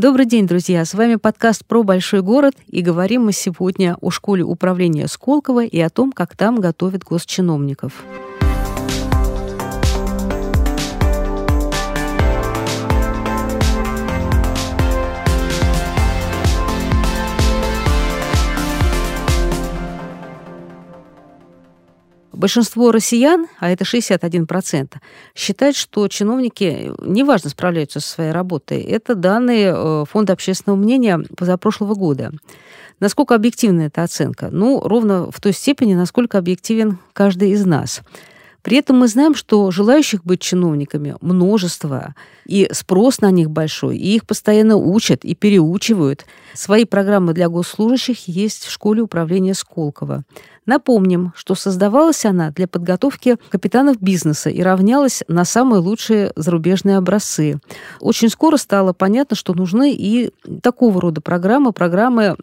Добрый день, друзья! С вами подкаст про большой город, и говорим мы сегодня о школе управления Сколково и о том, как там готовят госчиновников. Большинство россиян, а это 61%, считают, что чиновники неважно справляются со своей работой. Это данные э, Фонда общественного мнения позапрошлого года. Насколько объективна эта оценка? Ну, ровно в той степени, насколько объективен каждый из нас. При этом мы знаем, что желающих быть чиновниками множество, и спрос на них большой, и их постоянно учат и переучивают. Свои программы для госслужащих есть в школе управления Сколково. Напомним, что создавалась она для подготовки капитанов бизнеса и равнялась на самые лучшие зарубежные образцы. Очень скоро стало понятно, что нужны и такого рода программы, программы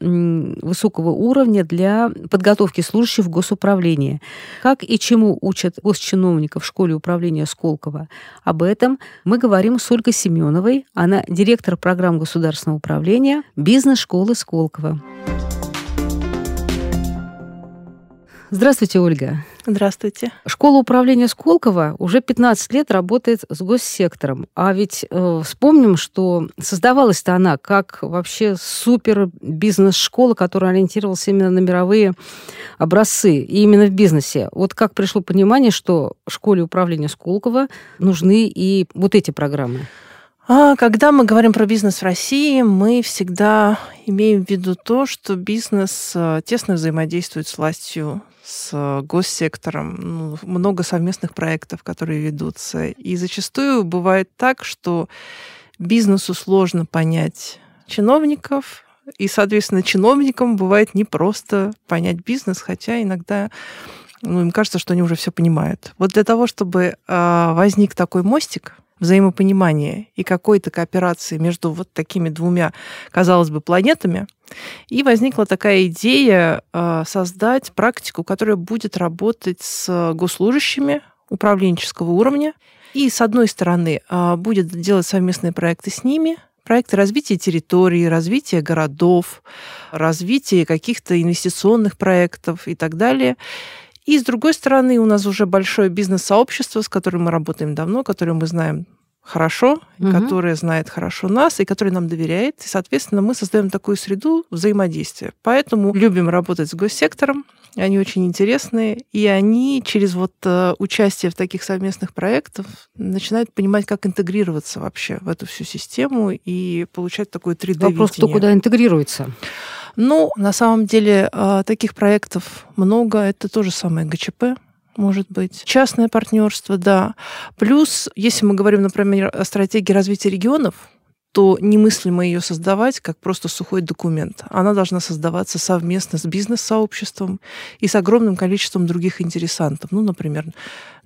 высокого уровня для подготовки служащих в госуправлении. Как и чему учат госчиновников в школе управления Сколково? Об этом мы говорим с Ольгой Семеновой. Она директор программ государственного управления бизнес-школы Сколково. Здравствуйте, Ольга. Здравствуйте. Школа управления Сколково уже 15 лет работает с госсектором. А ведь э, вспомним, что создавалась-то она как вообще супер бизнес-школа, которая ориентировалась именно на мировые образцы, и именно в бизнесе. Вот как пришло понимание, что школе управления Сколково нужны и вот эти программы? А когда мы говорим про бизнес в России, мы всегда имеем в виду то, что бизнес э, тесно взаимодействует с властью, с госсектором, ну, много совместных проектов, которые ведутся. И зачастую бывает так, что бизнесу сложно понять чиновников, и, соответственно, чиновникам бывает непросто понять бизнес, хотя иногда ну, им кажется, что они уже все понимают. Вот для того, чтобы э, возник такой мостик, взаимопонимания и какой-то кооперации между вот такими двумя, казалось бы, планетами. И возникла такая идея э, создать практику, которая будет работать с госслужащими управленческого уровня. И, с одной стороны, э, будет делать совместные проекты с ними, проекты развития территории, развития городов, развития каких-то инвестиционных проектов и так далее. И с другой стороны, у нас уже большое бизнес-сообщество, с которым мы работаем давно, которое мы знаем хорошо, угу. которое знает хорошо нас и которое нам доверяет. И, соответственно, мы создаем такую среду взаимодействия. Поэтому любим работать с госсектором. Они очень интересные, и они через вот э, участие в таких совместных проектах начинают понимать, как интегрироваться вообще в эту всю систему и получать такое 3D-видение. Вопрос, кто куда интегрируется? Ну, на самом деле, а, таких проектов много. Это тоже самое ГЧП, может быть. Частное партнерство, да. Плюс, если мы говорим, например, о стратегии развития регионов, то немыслимо ее создавать как просто сухой документ. Она должна создаваться совместно с бизнес-сообществом и с огромным количеством других интересантов. Ну, например,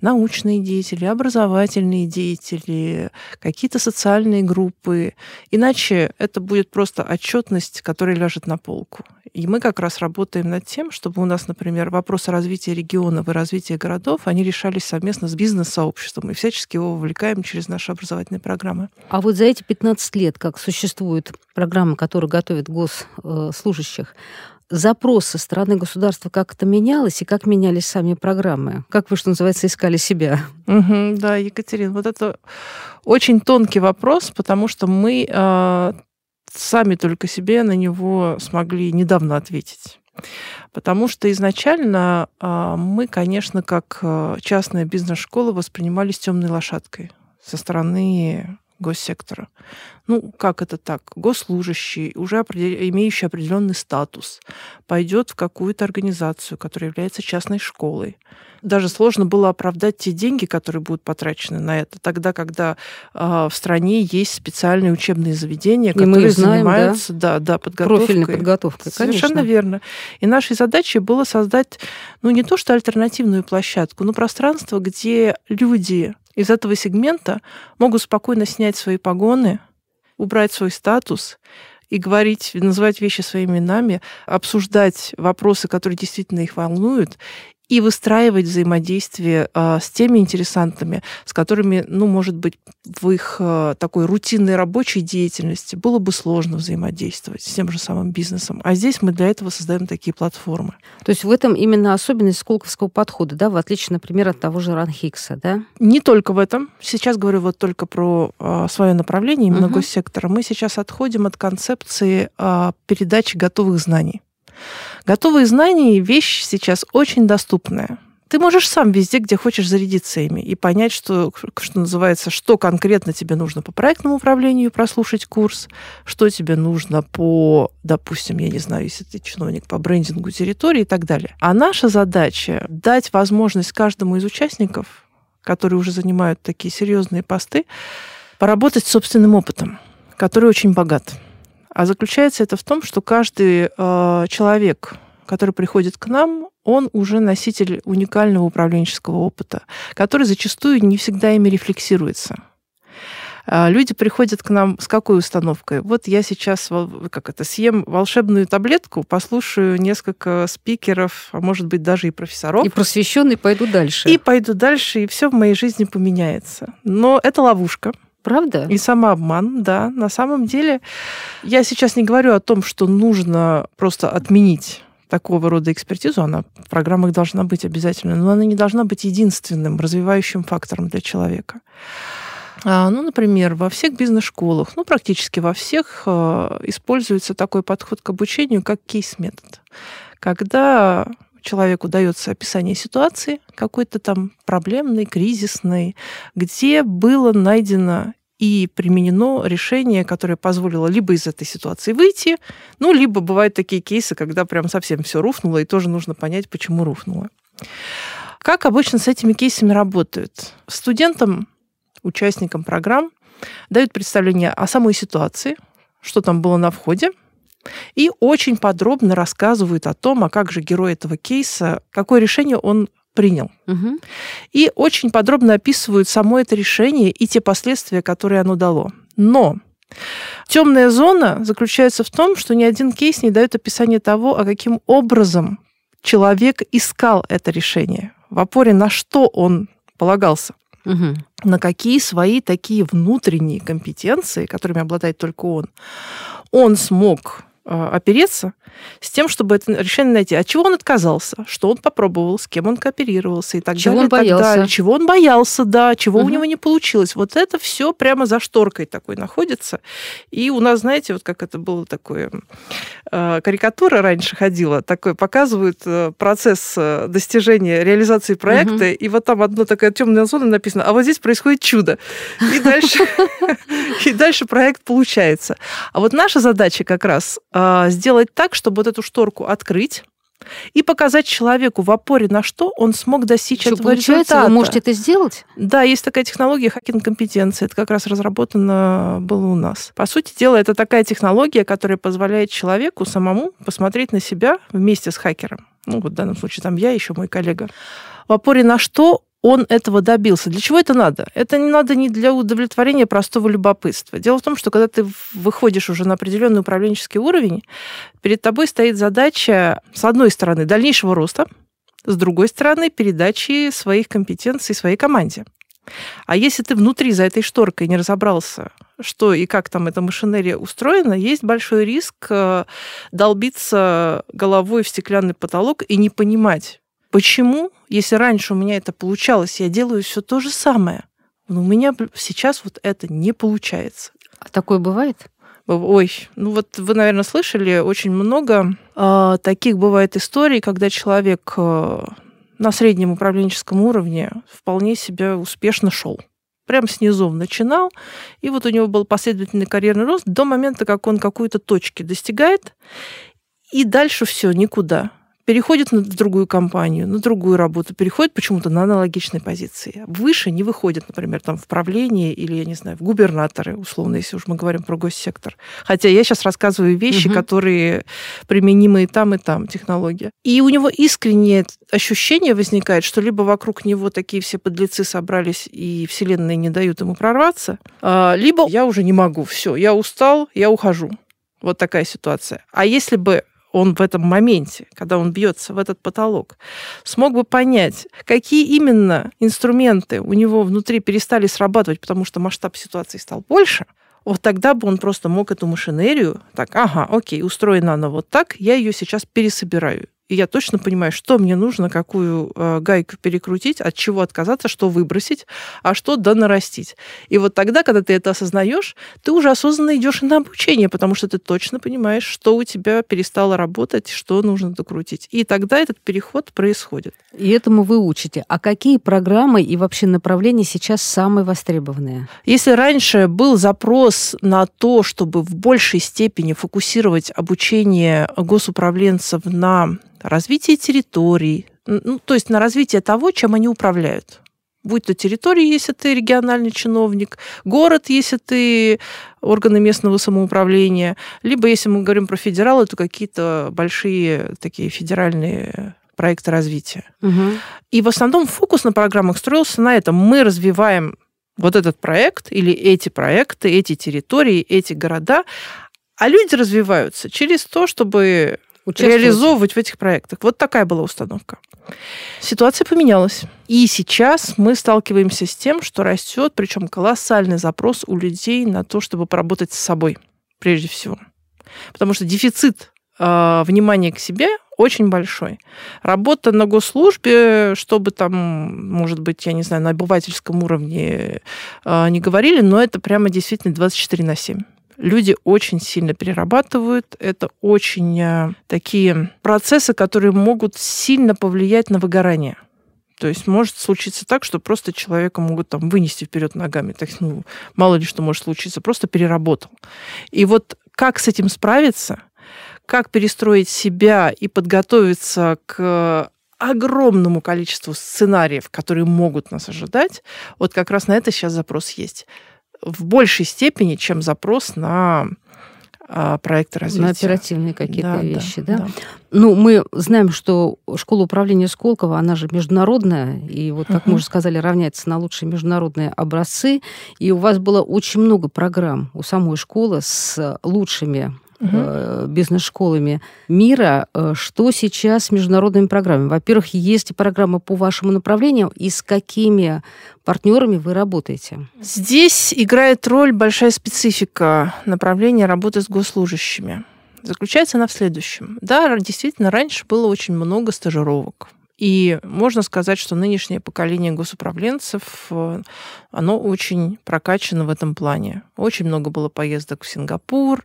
научные деятели, образовательные деятели, какие-то социальные группы. Иначе это будет просто отчетность, которая ляжет на полку. И мы как раз работаем над тем, чтобы у нас, например, вопросы развития регионов и развития городов, они решались совместно с бизнес-сообществом и всячески его вовлекаем через наши образовательные программы. А вот за эти 15 лет, как существует программа, которая готовит госслужащих, запрос со стороны государства как это менялось и как менялись сами программы? Как вы, что называется, искали себя? Угу, да, Екатерина, вот это очень тонкий вопрос, потому что мы э, сами только себе на него смогли недавно ответить. Потому что изначально э, мы, конечно, как э, частная бизнес-школа воспринимались темной лошадкой со стороны госсектора. Ну, как это так? Госслужащий, уже имеющий определенный статус, пойдет в какую-то организацию, которая является частной школой. Даже сложно было оправдать те деньги, которые будут потрачены на это, тогда, когда э, в стране есть специальные учебные заведения, И которые знаем, занимаются да? Да, да, подготовкой. Профильной подготовкой, Совершенно конечно. верно. И нашей задачей было создать, ну, не то что альтернативную площадку, но пространство, где люди из этого сегмента могут спокойно снять свои погоны, убрать свой статус и говорить, называть вещи своими именами, обсуждать вопросы, которые действительно их волнуют, и выстраивать взаимодействие э, с теми интересантами, с которыми, ну, может быть, в их э, такой рутинной рабочей деятельности было бы сложно взаимодействовать с тем же самым бизнесом. А здесь мы для этого создаем такие платформы. То есть в этом именно особенность сколковского подхода, да, в отличие, например, от того же Ранхикса, да? Не только в этом. Сейчас говорю вот только про э, свое направление, именно угу. госсектора. Мы сейчас отходим от концепции передачи готовых знаний. Готовые знания – вещь сейчас очень доступная. Ты можешь сам везде, где хочешь, зарядиться ими и понять, что, что называется, что конкретно тебе нужно по проектному управлению, прослушать курс, что тебе нужно по, допустим, я не знаю, если ты чиновник по брендингу территории и так далее. А наша задача – дать возможность каждому из участников, которые уже занимают такие серьезные посты, поработать с собственным опытом, который очень богат. А заключается это в том, что каждый э, человек, который приходит к нам, он уже носитель уникального управленческого опыта, который зачастую не всегда ими рефлексируется. А, люди приходят к нам с какой установкой? Вот я сейчас как это, съем волшебную таблетку, послушаю несколько спикеров, а может быть даже и профессоров. И просвещенный пойду дальше. И пойду дальше, и все в моей жизни поменяется. Но это ловушка. Правда? И самообман, да. На самом деле, я сейчас не говорю о том, что нужно просто отменить такого рода экспертизу, она в программах должна быть обязательно, но она не должна быть единственным развивающим фактором для человека. А, ну, например, во всех бизнес-школах, ну, практически во всех а, используется такой подход к обучению, как кейс-метод. Когда человеку дается описание ситуации, какой-то там проблемной, кризисной, где было найдено и применено решение, которое позволило либо из этой ситуации выйти, ну, либо бывают такие кейсы, когда прям совсем все рухнуло, и тоже нужно понять, почему рухнуло. Как обычно с этими кейсами работают? Студентам, участникам программ дают представление о самой ситуации, что там было на входе, и очень подробно рассказывают о том, а как же герой этого кейса, какое решение он принял. Угу. И очень подробно описывают само это решение и те последствия, которые оно дало. Но темная зона заключается в том, что ни один кейс не дает описания того, а каким образом человек искал это решение, в опоре на что он полагался. Угу. На какие свои такие внутренние компетенции, которыми обладает только он, он смог опереться с тем, чтобы это решение найти. От чего он отказался, что он попробовал, с кем он кооперировался и так чего далее. Он боялся. Так далее. Чего он боялся, да, чего угу. у него не получилось. Вот это все прямо за шторкой такой находится. И у нас, знаете, вот как это было такое, э, карикатура раньше ходила, такой показывают э, процесс э, достижения, реализации проекта, угу. и вот там одна такая темная зона написана, а вот здесь происходит чудо. И дальше, и дальше проект получается. А вот наша задача как раз а, сделать так, чтобы вот эту шторку открыть, и показать человеку в опоре на что он смог достичь что, этого получается, результата. Вы можете это сделать? Да, есть такая технология хакинг компетенции. Это как раз разработано было у нас. По сути дела, это такая технология, которая позволяет человеку самому посмотреть на себя вместе с хакером. Ну, вот в данном случае там я, еще мой коллега. В опоре на что он этого добился. Для чего это надо? Это не надо не для удовлетворения простого любопытства. Дело в том, что когда ты выходишь уже на определенный управленческий уровень, перед тобой стоит задача, с одной стороны, дальнейшего роста, с другой стороны, передачи своих компетенций своей команде. А если ты внутри за этой шторкой не разобрался, что и как там эта машинерия устроена, есть большой риск э, долбиться головой в стеклянный потолок и не понимать, Почему, если раньше у меня это получалось, я делаю все то же самое, но у меня сейчас вот это не получается. А такое бывает? Ой, ну вот вы, наверное, слышали очень много э, таких бывает историй, когда человек э, на среднем управленческом уровне вполне себя успешно шел. Прям снизу начинал, и вот у него был последовательный карьерный рост до момента, как он какую-то точки достигает, и дальше все никуда переходит на другую компанию, на другую работу, переходит почему-то на аналогичной позиции. Выше не выходит, например, там в правление или, я не знаю, в губернаторы, условно, если уж мы говорим про госсектор. Хотя я сейчас рассказываю вещи, угу. которые применимы и там, и там, технология. И у него искреннее ощущение возникает, что либо вокруг него такие все подлецы собрались, и вселенная не дают ему прорваться, а, либо я уже не могу, все, я устал, я ухожу. Вот такая ситуация. А если бы он в этом моменте, когда он бьется в этот потолок, смог бы понять, какие именно инструменты у него внутри перестали срабатывать, потому что масштаб ситуации стал больше, вот тогда бы он просто мог эту машинерию, так, ага, окей, устроена она вот так, я ее сейчас пересобираю и я точно понимаю, что мне нужно, какую э, гайку перекрутить, от чего отказаться, что выбросить, а что донарастить. И вот тогда, когда ты это осознаешь, ты уже осознанно идешь на обучение, потому что ты точно понимаешь, что у тебя перестало работать, что нужно докрутить. И тогда этот переход происходит. И этому вы учите. А какие программы и вообще направления сейчас самые востребованные? Если раньше был запрос на то, чтобы в большей степени фокусировать обучение госуправленцев на развитие территорий, ну, то есть на развитие того, чем они управляют. Будь то территория, если ты региональный чиновник, город, если ты органы местного самоуправления, либо если мы говорим про федералы, то какие-то большие такие федеральные проекты развития. Угу. И в основном фокус на программах строился на этом. Мы развиваем вот этот проект или эти проекты, эти территории, эти города, а люди развиваются через то, чтобы реализовывать в этих проектах. Вот такая была установка. Ситуация поменялась. И сейчас мы сталкиваемся с тем, что растет, причем колоссальный запрос у людей на то, чтобы поработать с собой, прежде всего. Потому что дефицит э, внимания к себе очень большой. Работа на госслужбе, чтобы там, может быть, я не знаю, на обывательском уровне э, не говорили, но это прямо действительно 24 на 7 люди очень сильно перерабатывают. Это очень э, такие процессы, которые могут сильно повлиять на выгорание. То есть может случиться так, что просто человека могут там вынести вперед ногами. Так, ну, мало ли что может случиться, просто переработал. И вот как с этим справиться, как перестроить себя и подготовиться к огромному количеству сценариев, которые могут нас ожидать, вот как раз на это сейчас запрос есть в большей степени, чем запрос на а, проекты развития. На оперативные какие-то да, вещи, да, да? да? Ну, мы знаем, что школа управления Сколково, она же международная, и вот, как uh-huh. мы уже сказали, равняется на лучшие международные образцы. И у вас было очень много программ у самой школы с лучшими угу. бизнес-школами мира. Э, что сейчас с международными программами? Во-первых, есть ли программы по вашему направлению и с какими партнерами вы работаете? Здесь играет роль большая специфика направления работы с госслужащими. Заключается она в следующем. Да, действительно, раньше было очень много стажировок. И можно сказать, что нынешнее поколение госуправленцев, э, оно очень прокачано в этом плане. Очень много было поездок в Сингапур,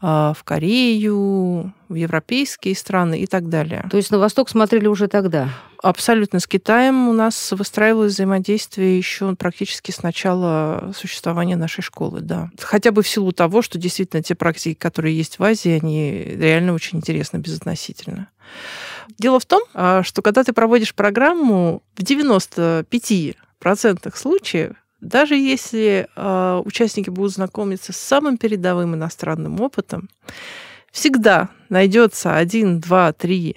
в Корею, в европейские страны и так далее. То есть на восток смотрели уже тогда? Абсолютно. С Китаем у нас выстраивалось взаимодействие еще практически с начала существования нашей школы, да. Хотя бы в силу того, что действительно те практики, которые есть в Азии, они реально очень интересны безотносительно. Дело в том, а, что когда ты проводишь программу, в 95% случаев даже если э, участники будут знакомиться с самым передовым иностранным опытом, всегда найдется один, два, три,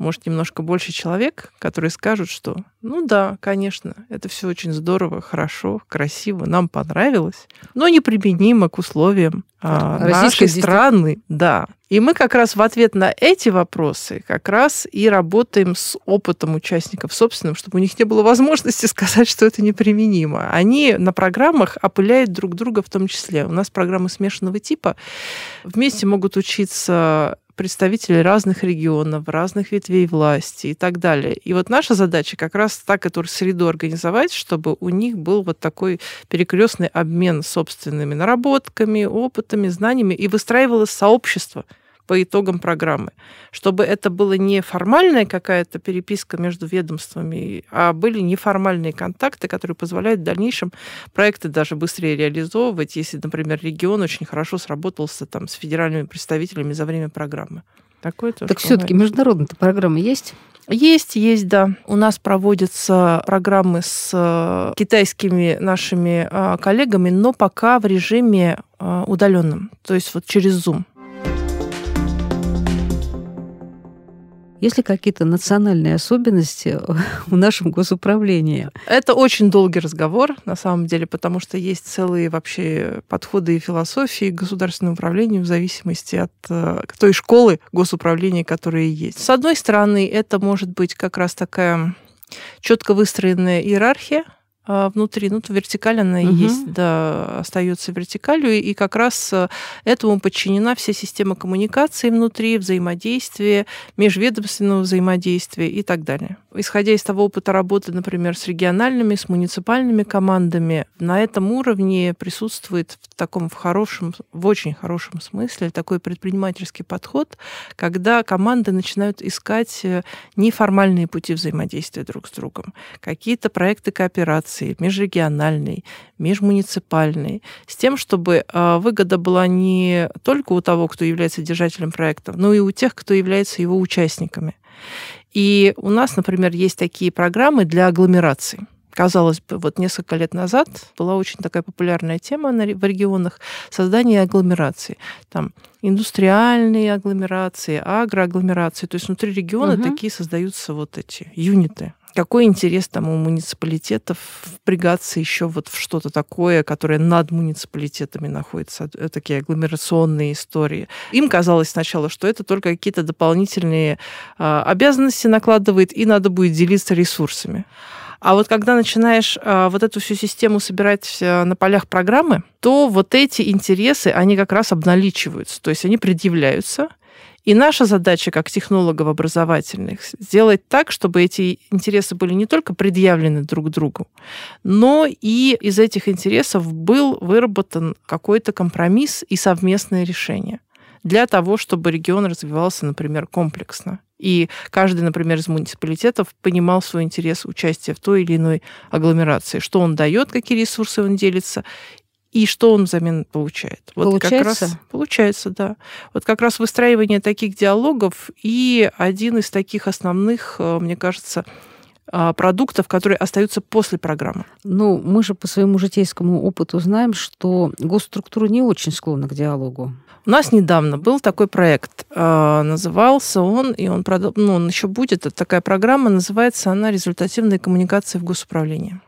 может, немножко больше человек, которые скажут, что, ну да, конечно, это все очень здорово, хорошо, красиво, нам понравилось, но неприменимо к условиям а, нашей страны, да. И мы как раз в ответ на эти вопросы как раз и работаем с опытом участников собственным, чтобы у них не было возможности сказать, что это неприменимо. Они на программах опыляют друг друга в том числе. У нас программы смешанного типа. Вместе могут учиться представители разных регионов, разных ветвей власти и так далее. И вот наша задача как раз так эту среду организовать, чтобы у них был вот такой перекрестный обмен собственными наработками, опытами, знаниями, и выстраивалось сообщество – по итогам программы, чтобы это было не формальная какая-то переписка между ведомствами, а были неформальные контакты, которые позволяют в дальнейшем проекты даже быстрее реализовывать, если, например, регион очень хорошо сработался там, с федеральными представителями за время программы. Такое тоже так все-таки международная программа есть? Есть, есть, да. У нас проводятся программы с э, китайскими нашими э, коллегами, но пока в режиме э, удаленном, то есть вот через Zoom. Есть ли какие-то национальные особенности в нашем госуправлении? Это очень долгий разговор, на самом деле, потому что есть целые вообще подходы и философии к государственному управлению в зависимости от э, той школы госуправления, которая есть. С одной стороны, это может быть как раз такая четко выстроенная иерархия, внутри, ну, то вертикаль она угу. и есть, да, остается вертикалью, и как раз э, этому подчинена вся система коммуникации внутри, взаимодействия, межведомственного взаимодействия и так далее. Исходя из того опыта работы, например, с региональными, с муниципальными командами, на этом уровне присутствует в таком в хорошем, в очень хорошем смысле такой предпринимательский подход, когда команды начинают искать э, неформальные пути взаимодействия друг с другом, какие-то проекты кооперации, интеграции межрегиональной, межмуниципальной, с тем, чтобы а, выгода была не только у того, кто является держателем проекта, но и у тех, кто является его участниками. И у нас, например, есть такие программы для агломераций. Казалось бы, вот несколько лет назад была очень такая популярная тема в регионах создания агломераций. Там индустриальные агломерации, агроагломерации. То есть внутри региона угу. такие создаются вот эти юниты какой интерес там у муниципалитетов впрягаться еще вот в что-то такое, которое над муниципалитетами находится, э, такие агломерационные истории. Им казалось сначала, что это только какие-то дополнительные э, обязанности накладывает, и надо будет делиться ресурсами. А вот когда начинаешь э, вот эту всю систему собирать э, на полях программы, то вот эти интересы, они как раз обналичиваются, то есть они предъявляются, и наша задача, как технологов образовательных, сделать так, чтобы эти интересы были не только предъявлены друг другу, но и из этих интересов был выработан какой-то компромисс и совместное решение для того, чтобы регион развивался, например, комплексно. И каждый, например, из муниципалитетов понимал свой интерес участия в той или иной агломерации, что он дает, какие ресурсы он делится, и что он взамен получает. Вот получается? Как раз, получается, да. Вот как раз выстраивание таких диалогов и один из таких основных, э, мне кажется, а, продуктов, которые остаются после программы. Ну, мы же по своему житейскому опыту знаем, что госструктура не очень склонна к диалогу. У нас недавно был такой проект, э, назывался он, и он, ну, он еще будет, это такая программа, называется она «Результативная коммуникация в госуправлении».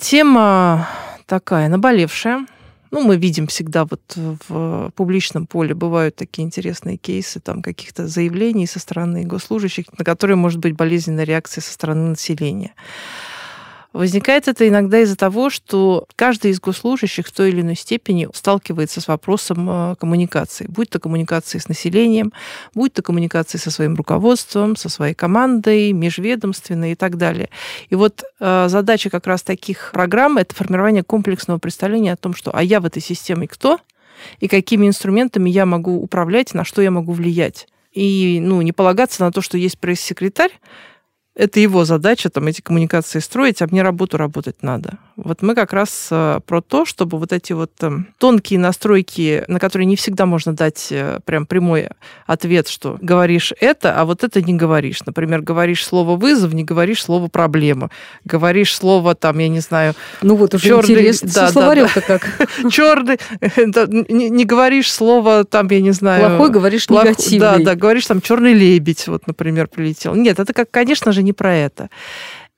Тема такая, наболевшая, ну, мы видим всегда вот в публичном поле бывают такие интересные кейсы там каких-то заявлений со стороны госслужащих, на которые может быть болезненная реакция со стороны населения. Возникает это иногда из-за того, что каждый из госслужащих в той или иной степени сталкивается с вопросом э, коммуникации. Будь то коммуникации с населением, будь то коммуникации со своим руководством, со своей командой, межведомственной и так далее. И вот э, задача как раз таких программ – это формирование комплексного представления о том, что «а я в этой системе кто?» и какими инструментами я могу управлять, на что я могу влиять. И ну, не полагаться на то, что есть пресс-секретарь, это его задача, там, эти коммуникации строить, а мне работу работать надо. Вот мы как раз э, про то, чтобы вот эти вот эм, тонкие настройки, на которые не всегда можно дать э, прям прямой ответ, что говоришь это, а вот это не говоришь. Например, говоришь слово вызов, не говоришь слово проблема. Говоришь слово там, я не знаю... Ну вот уже черный, интересно, да, словарем-то да, как. Черный, не, говоришь слово там, я не знаю... Плохой говоришь негативный. Да, да, говоришь там черный лебедь, вот, например, прилетел. Нет, это, как, конечно же, не про это.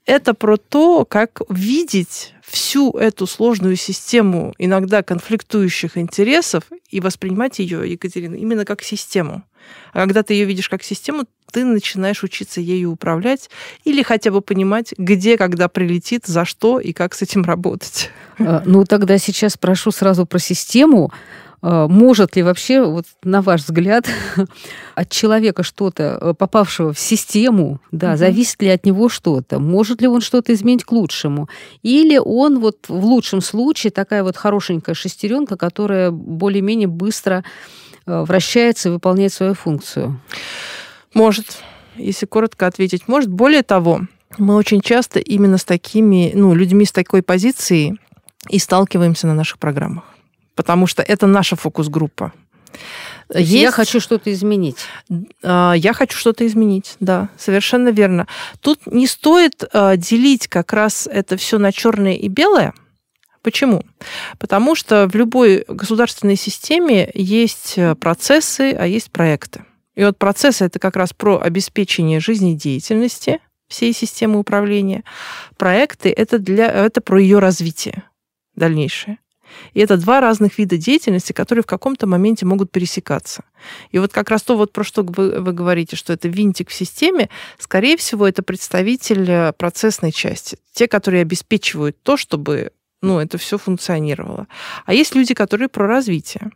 Это про то, как видеть всю эту сложную систему иногда конфликтующих интересов и воспринимать ее, Екатерина, именно как систему. А когда ты ее видишь как систему, ты начинаешь учиться ею управлять или хотя бы понимать, где, когда прилетит, за что и как с этим работать. А, ну, тогда сейчас прошу сразу про систему. А, может ли вообще, вот на ваш взгляд, от человека что-то, э, попавшего в систему, да, угу. зависит ли от него что-то? Может ли он что-то изменить к лучшему? Или он вот в лучшем случае такая вот хорошенькая шестеренка, которая более-менее быстро э, вращается и выполняет свою функцию? Может, если коротко ответить. Может, более того, мы очень часто именно с такими, ну, людьми с такой позицией и сталкиваемся на наших программах потому что это наша фокус-группа. Есть... Я хочу что-то изменить. А, я хочу что-то изменить, да, совершенно верно. Тут не стоит а, делить как раз это все на черное и белое. Почему? Потому что в любой государственной системе есть процессы, а есть проекты. И вот процессы это как раз про обеспечение жизнедеятельности всей системы управления. Проекты это, для, это про ее развитие дальнейшее. И это два разных вида деятельности, которые в каком-то моменте могут пересекаться. И вот как раз то, вот про что вы, вы говорите, что это винтик в системе, скорее всего, это представитель э, процессной части. Те, которые обеспечивают то, чтобы ну, это все функционировало. А есть люди, которые про развитие.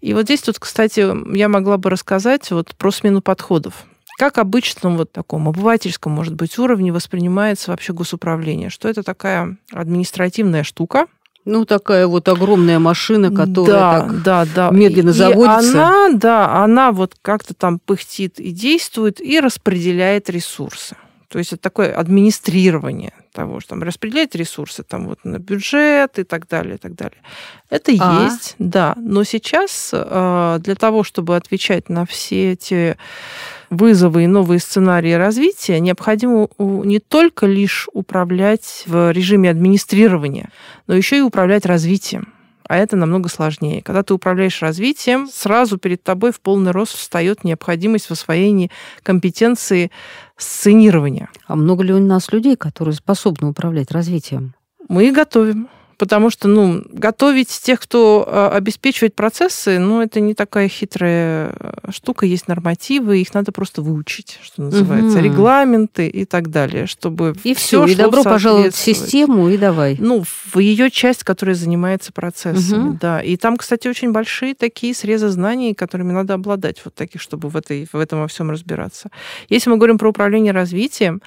И вот здесь тут, кстати, я могла бы рассказать вот про смену подходов. Как обычно вот таком обывательском, может быть, уровне воспринимается вообще госуправление? Что это такая административная штука, ну, такая вот огромная машина, которая да, так да, да. медленно и заводится. Она, да, она вот как-то там пыхтит и действует, и распределяет ресурсы. То есть это такое администрирование того, что там распределять ресурсы там вот на бюджет и так далее, и так далее. Это а? есть, да. Но сейчас э, для того, чтобы отвечать на все эти вызовы и новые сценарии развития, необходимо не только лишь управлять в режиме администрирования, но еще и управлять развитием а это намного сложнее. Когда ты управляешь развитием, сразу перед тобой в полный рост встает необходимость в освоении компетенции сценирования. А много ли у нас людей, которые способны управлять развитием? Мы готовим потому что, ну, готовить тех, кто а, обеспечивает процессы, ну, это не такая хитрая э, штука, есть нормативы, их надо просто выучить, что называется, угу. регламенты и так далее, чтобы и все, и добро пожаловать в систему, и давай. Ну, в ее часть, которая занимается процессами, угу. да. И там, кстати, очень большие такие срезы знаний, которыми надо обладать, вот таких, чтобы в, этой, в этом во всем разбираться. Если мы говорим про управление развитием,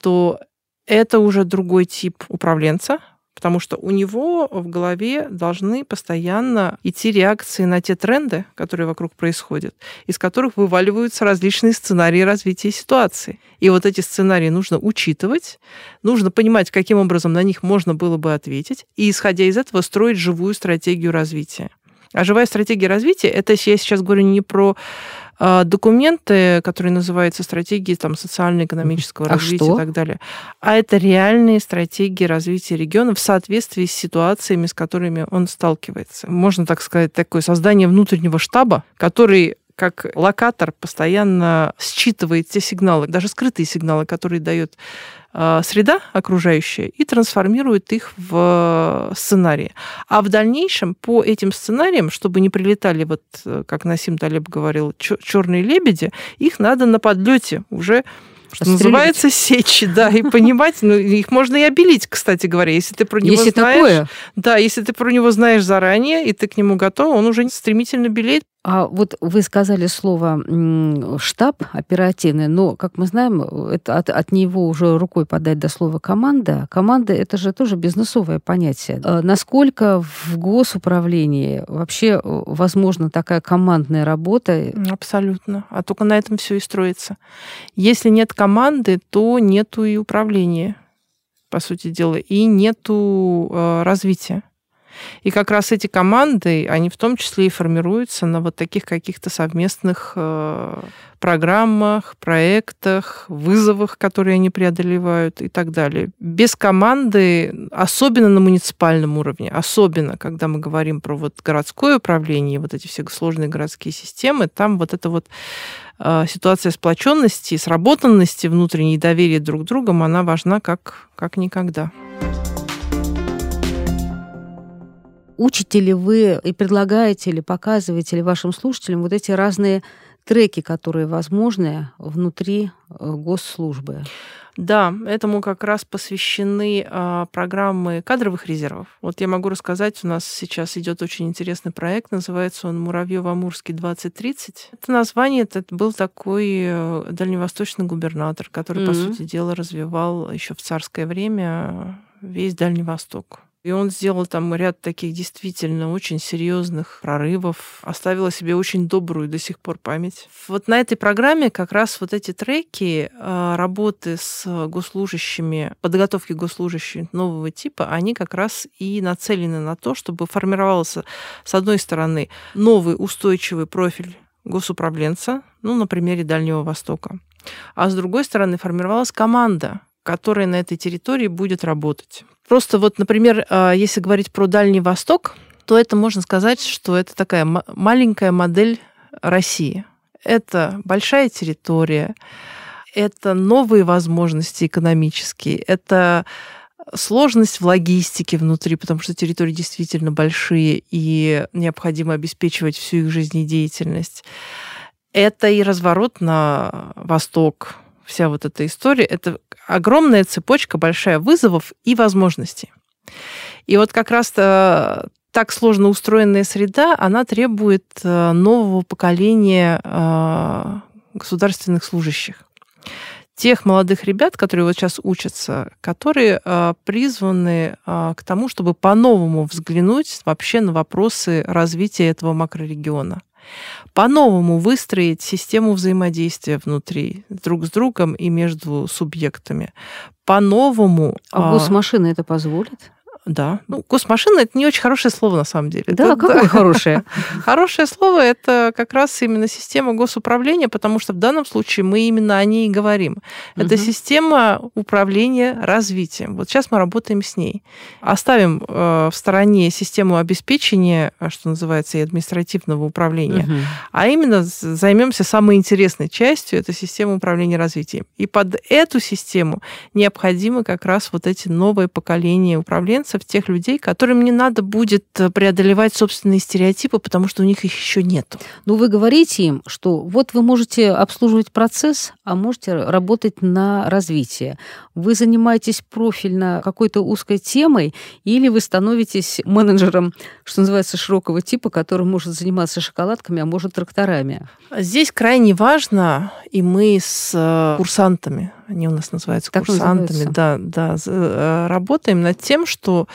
то это уже другой тип управленца, потому что у него в голове должны постоянно идти реакции на те тренды, которые вокруг происходят, из которых вываливаются различные сценарии развития ситуации. И вот эти сценарии нужно учитывать, нужно понимать, каким образом на них можно было бы ответить, и, исходя из этого, строить живую стратегию развития. А живая стратегия развития, это я сейчас говорю не про документы, которые называются стратегии там, социально-экономического а развития что? и так далее. А это реальные стратегии развития региона в соответствии с ситуациями, с которыми он сталкивается. Можно так сказать, такое создание внутреннего штаба, который как локатор постоянно считывает те сигналы, даже скрытые сигналы, которые дает а, среда окружающая и трансформирует их в сценарии. А в дальнейшем по этим сценариям, чтобы не прилетали, вот как Насим Талеб говорил, черные лебеди, их надо на подлете уже что называется, сечи, да, и понимать, ну, их можно и обелить, кстати говоря, если ты про него если знаешь. Такое? Да, если ты про него знаешь заранее, и ты к нему готов, он уже стремительно белеет. А вот вы сказали слово штаб оперативный, но, как мы знаем, это от, от него уже рукой подать до слова команда. Команда это же тоже бизнесовое понятие. А насколько в госуправлении вообще возможна такая командная работа? Абсолютно. А только на этом все и строится. Если нет команды, то нету и управления, по сути дела, и нету э, развития. И как раз эти команды, они в том числе и формируются на вот таких каких-то совместных э, программах, проектах, вызовах, которые они преодолевают и так далее. Без команды, особенно на муниципальном уровне, особенно когда мы говорим про вот городское управление, вот эти все сложные городские системы, там вот это вот э, ситуация сплоченности, сработанности внутренней доверия друг к другу, она важна как, как никогда. Учите ли вы и предлагаете ли, показываете ли вашим слушателям вот эти разные треки, которые возможны внутри э, госслужбы? Да, этому как раз посвящены а, программы кадровых резервов. Вот я могу рассказать, у нас сейчас идет очень интересный проект, называется он Муравьев-Амурский 2030. Это название, это был такой э, дальневосточный губернатор, который, mm-hmm. по сути дела, развивал еще в царское время весь Дальний Восток. И он сделал там ряд таких действительно очень серьезных прорывов, оставил о себе очень добрую до сих пор память. Вот на этой программе как раз вот эти треки а, работы с госслужащими, подготовки госслужащих нового типа, они как раз и нацелены на то, чтобы формировался, с одной стороны, новый устойчивый профиль госуправленца, ну, на примере Дальнего Востока. А с другой стороны, формировалась команда, которая на этой территории будет работать. Просто вот, например, а, если говорить про Дальний Восток, то это можно сказать, что это такая маленькая модель России. Это большая территория, это новые возможности экономические, это сложность в логистике внутри, потому что территории действительно большие, и необходимо обеспечивать всю их жизнедеятельность. Это и разворот на восток, вся вот эта история. Это огромная цепочка, большая вызовов и возможностей. И вот как раз-то так сложно устроенная среда, она требует э, нового поколения э, государственных служащих тех молодых ребят, которые вот сейчас учатся, которые э, призваны э, к тому, чтобы по-новому взглянуть вообще на вопросы развития этого макрорегиона по-новому выстроить систему взаимодействия внутри друг с другом и между субъектами. По-новому... А госмашина это позволит? Да. Ну, госмашина это не очень хорошее слово на самом деле. Да, это, какое да. хорошее? Хорошее слово это как раз именно система госуправления, потому что в данном случае мы именно о ней и говорим. Это угу. система управления развитием. Вот сейчас мы работаем с ней. Оставим э, в стороне систему обеспечения, что называется, и административного управления, угу. а именно займемся самой интересной частью, это система управления развитием. И под эту систему необходимы как раз вот эти новые поколения управленцев, в тех людей, которым не надо будет э, преодолевать собственные стереотипы, потому что у них их еще нет. Ну, вы говорите им, что вот вы можете обслуживать процесс, а можете работать на развитие. Вы занимаетесь профильно какой-то узкой темой, или вы становитесь менеджером, что называется, широкого типа, который может заниматься шоколадками, а может тракторами. Здесь крайне важно, и мы с э, курсантами они у нас называются как курсантами, да, да, э, работаем над тем, что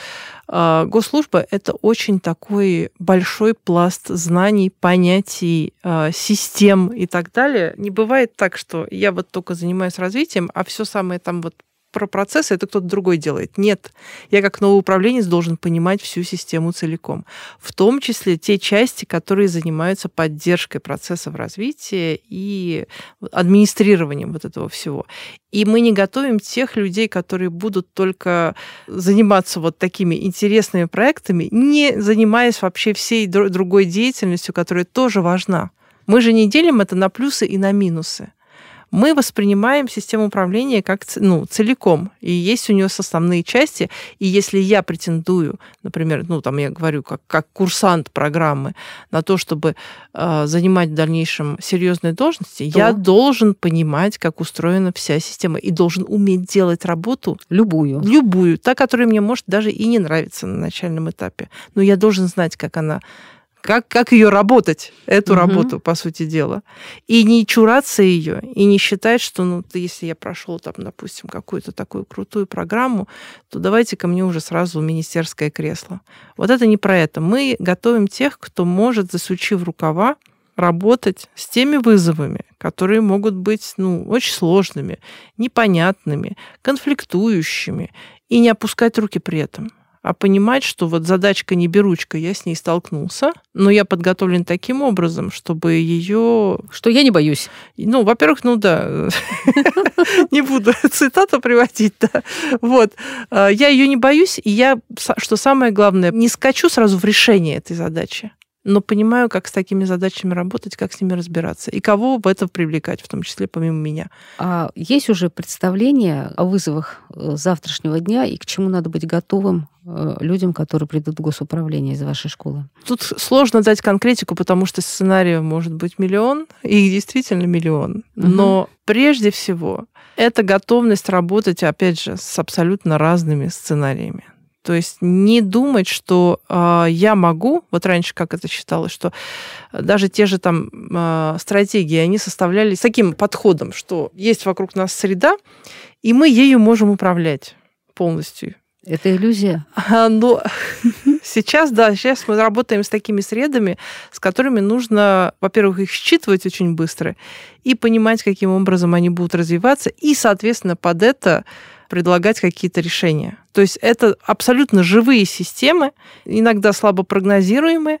э, госслужба это очень такой большой пласт знаний, понятий, э, систем и так далее. Не бывает так, что я вот только занимаюсь развитием, а все самое там вот про процессы это кто-то другой делает. Нет. Я как новый управленец должен понимать всю систему целиком. В том числе те части, которые занимаются поддержкой процессов развития и администрированием вот этого всего. И мы не готовим тех людей, которые будут только заниматься вот такими интересными проектами, не занимаясь вообще всей другой деятельностью, которая тоже важна. Мы же не делим это на плюсы и на минусы мы воспринимаем систему управления как ну, целиком. И есть у нее составные части. И если я претендую, например, ну, там я говорю, как, как курсант программы, на то, чтобы э, занимать в дальнейшем серьезные должности, то... я должен понимать, как устроена вся система. И должен уметь делать работу. Любую. Любую. Та, которая мне может даже и не нравиться на начальном этапе. Но я должен знать, как она как, как ее работать, эту угу. работу, по сути дела. И не чураться ее, и не считать, что, ну, если я прошел там, допустим, какую-то такую крутую программу, то давайте ко мне уже сразу министерское кресло. Вот это не про это. Мы готовим тех, кто может, засучив рукава, работать с теми вызовами, которые могут быть ну, очень сложными, непонятными, конфликтующими, и не опускать руки при этом а понимать, что вот задачка не беручка, я с ней столкнулся, но я подготовлен таким образом, чтобы ее... Что я не боюсь. Ну, во-первых, ну да, не буду цитату приводить, да. Вот. А, я ее не боюсь, и я, что самое главное, не скачу сразу в решение этой задачи но понимаю, как с такими задачами работать, как с ними разбираться, и кого в это привлекать, в том числе помимо меня. А есть уже представление о вызовах э, завтрашнего дня и к чему надо быть готовым э, людям, которые придут в госуправление из вашей школы? Тут сложно дать конкретику, потому что сценариев может быть миллион, и их действительно миллион. Угу. Но прежде всего это готовность работать, опять же, с абсолютно разными сценариями. То есть не думать, что э, я могу, вот раньше как это считалось, что даже те же там э, стратегии, они составлялись таким подходом, что есть вокруг нас среда, и мы ею можем управлять полностью. Это иллюзия? А, но сейчас, да, сейчас мы работаем с такими средами, с которыми нужно, во-первых, их считывать очень быстро и понимать, каким образом они будут развиваться, и, соответственно, под это предлагать какие-то решения. То есть это абсолютно живые системы, иногда слабо прогнозируемые,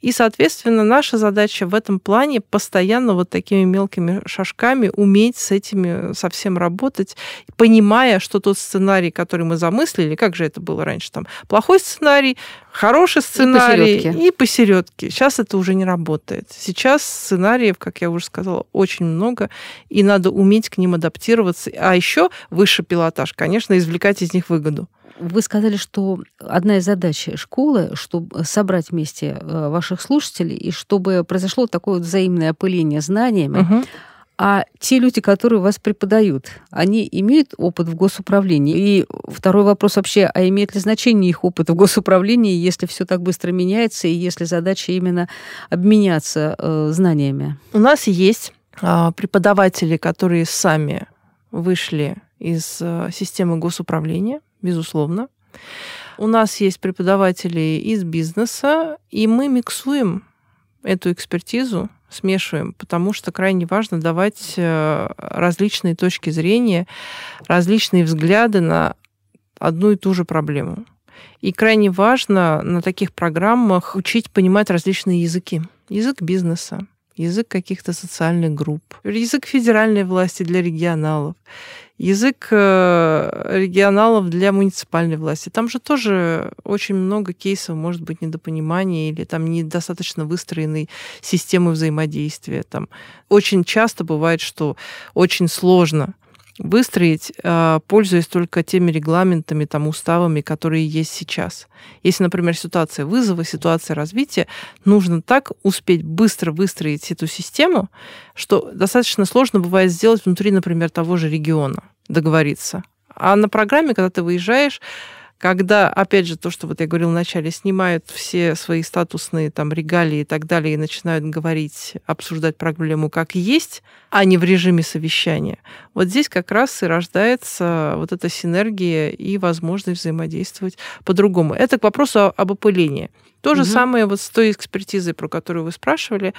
и, соответственно, наша задача в этом плане постоянно вот такими мелкими шажками уметь с этими совсем работать, понимая, что тот сценарий, который мы замыслили, как же это было раньше, там, плохой сценарий, хороший сценарий и посередке. Сейчас это уже не работает. Сейчас сценариев, как я уже сказала, очень много, и надо уметь к ним адаптироваться. А еще выше пилотаж, конечно, извлекать из них выгоду. Вы сказали, что одна из задач школы, чтобы собрать вместе э, ваших слушателей, и чтобы произошло такое вот взаимное опыление знаниями. Угу. А те люди, которые вас преподают, они имеют опыт в госуправлении? И второй вопрос вообще, а имеет ли значение их опыт в госуправлении, если все так быстро меняется, и если задача именно обменяться э, знаниями? У нас есть э, преподаватели, которые сами вышли из э, системы госуправления, безусловно. У нас есть преподаватели из бизнеса, и мы миксуем эту экспертизу, смешиваем, потому что крайне важно давать э, различные точки зрения, различные взгляды на одну и ту же проблему. И крайне важно на таких программах учить понимать различные языки. Язык бизнеса, язык каких-то социальных групп, язык федеральной власти для регионалов, язык э, регионалов для муниципальной власти. Там же тоже очень много кейсов, может быть, недопонимания или там недостаточно выстроенной системы взаимодействия. Там очень часто бывает, что очень сложно выстроить, а, пользуясь только теми регламентами, там, уставами, которые есть сейчас. Если, например, ситуация вызова, ситуация развития, нужно так успеть быстро выстроить эту систему, что достаточно сложно бывает сделать внутри, например, того же региона, договориться. А на программе, когда ты выезжаешь, когда, опять же, то, что вот я говорила вначале, снимают все свои статусные там регалии и так далее и начинают говорить, обсуждать проблему как есть, а не в режиме совещания. Вот здесь как раз и рождается вот эта синергия и возможность взаимодействовать по-другому. Это к вопросу об опылении. То угу. же самое вот с той экспертизой, про которую вы спрашивали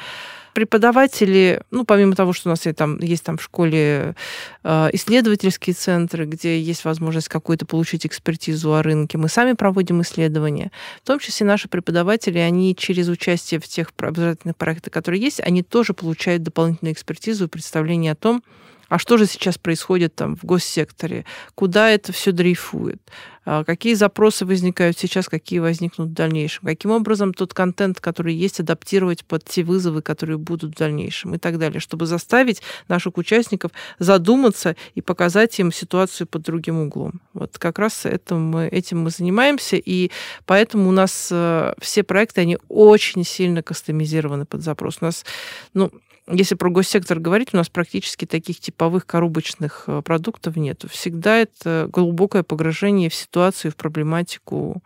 преподаватели, ну, помимо того, что у нас там, есть там в школе э, исследовательские центры, где есть возможность какую-то получить экспертизу о рынке, мы сами проводим исследования. В том числе наши преподаватели, они через участие в тех образовательных проектах, которые есть, они тоже получают дополнительную экспертизу и представление о том, а что же сейчас происходит там в госсекторе, куда это все дрейфует, а, какие запросы возникают сейчас, какие возникнут в дальнейшем, каким образом тот контент, который есть, адаптировать под те вызовы, которые будут в дальнейшем и так далее, чтобы заставить наших участников задуматься и показать им ситуацию под другим углом. Вот как раз это мы, этим мы занимаемся, и поэтому у нас э, все проекты, они очень сильно кастомизированы под запрос. У нас, ну, если про госсектор говорить, у нас практически таких типовых коробочных э, продуктов нет. Всегда это глубокое погружение в ситуацию, в проблематику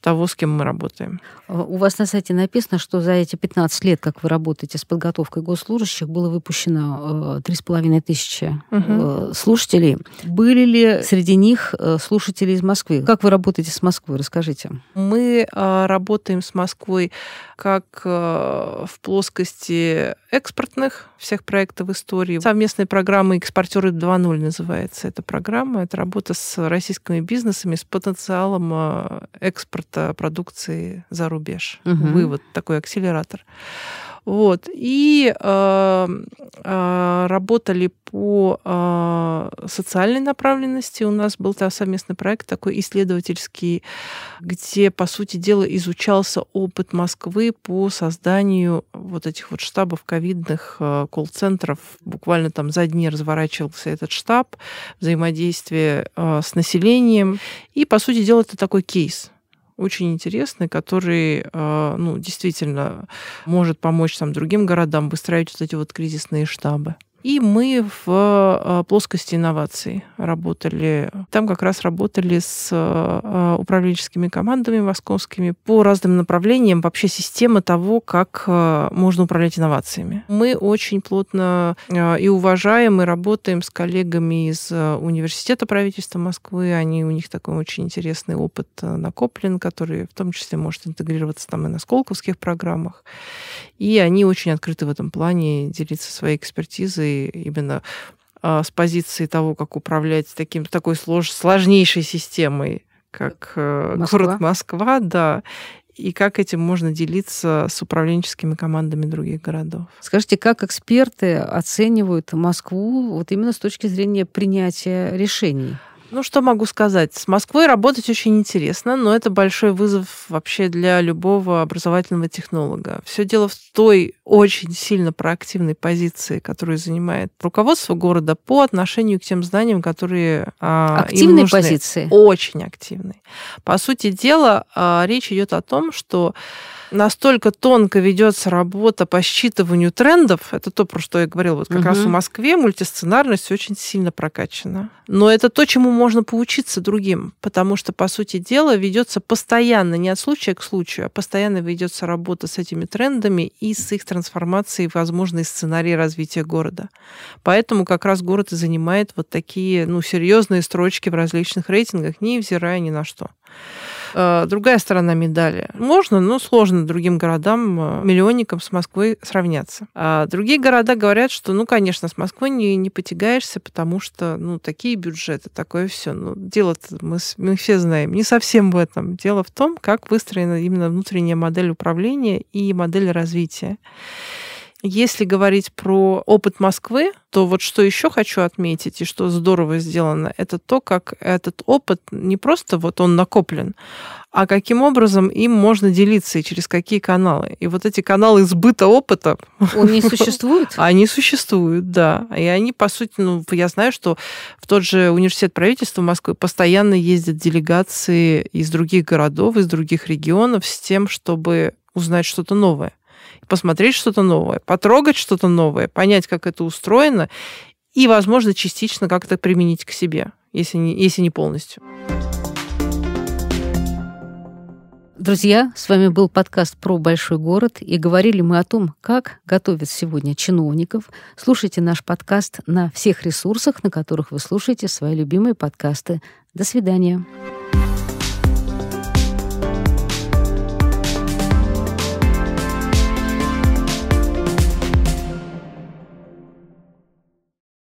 того, с кем мы работаем. А, у вас на сайте написано, что за эти 15 лет, как вы работаете с подготовкой госслужащих, было выпущено 3,5 э, тысячи угу. слушателей. Были ли среди них э, слушатели из Москвы? Как вы работаете с Москвой? Расскажите. Мы работаем с Москвой как в плоскости экспортных всех проектов истории. Совместная программа «Экспортеры 2.0» называется эта программа. Это работа с российскими бизнесами с потенциалом экспорта продукции за рубеж. Угу. Вывод, такой акселератор. Вот. И э, э, работали по э, социальной направленности. У нас был там совместный проект такой исследовательский, где, по сути дела, изучался опыт Москвы по созданию вот этих вот штабов ковидных э, колл-центров. Буквально там за дни разворачивался этот штаб, взаимодействие э, с населением. И, по сути дела, это такой кейс очень интересный, который а, ну, действительно может помочь там, другим городам выстраивать вот эти вот кризисные штабы. И мы в а, плоскости инноваций работали. Там как раз работали с а, управленческими командами московскими по разным направлениям. Вообще система того, как а, можно управлять инновациями. Мы очень плотно и уважаем, и работаем с коллегами из Университета правительства Москвы. Они, у них такой очень интересный опыт накоплен, который в том числе может интегрироваться там и на сколковских программах. И они очень открыты в этом плане делиться своей экспертизой именно а, с позиции того, как управлять таким, такой слож, сложнейшей системой, как э, Москва. город Москва, да, и как этим можно делиться с управленческими командами других городов. Скажите, как эксперты оценивают Москву вот именно с точки зрения принятия решений? Ну, что могу сказать? С Москвой работать очень интересно, но это большой вызов вообще для любого образовательного технолога. Все дело в той очень сильно проактивной позиции, которую занимает руководство города по отношению к тем знаниям, которые а, активной позиции. Очень активной. По сути дела, а, речь идет о том, что настолько тонко ведется работа по считыванию трендов, это то, про что я говорила, вот как угу. раз в Москве мультисценарность очень сильно прокачана. Но это то, чему можно поучиться другим, потому что, по сути дела, ведется постоянно, не от случая к случаю, а постоянно ведется работа с этими трендами и с их трансформацией в возможные сценарии развития города. Поэтому как раз город и занимает вот такие ну, серьезные строчки в различных рейтингах, невзирая ни на что. Э, другая сторона медали. Можно, но сложно другим городам, э, миллионникам с Москвой сравняться. А другие города говорят, что, ну, конечно, с Москвой не, не потягаешься, потому что, ну, такие бюджеты, такое все. Ну, дело мы, мы все знаем. Не совсем в этом. Дело в том, как выстроена именно внутренняя модель управления и модель развития. Если говорить про опыт Москвы, то вот что еще хочу отметить и что здорово сделано, это то, как этот опыт не просто вот он накоплен, а каким образом им можно делиться и через какие каналы. И вот эти каналы сбыта опыта... Он не существует? Они существуют, да. И они, по сути, ну, я знаю, что в тот же университет правительства Москвы постоянно ездят делегации из других городов, из других регионов с тем, чтобы узнать что-то новое посмотреть что-то новое, потрогать что-то новое, понять, как это устроено, и, возможно, частично как-то применить к себе, если не, если не полностью. Друзья, с вами был подкаст про большой город, и говорили мы о том, как готовят сегодня чиновников. Слушайте наш подкаст на всех ресурсах, на которых вы слушаете свои любимые подкасты. До свидания.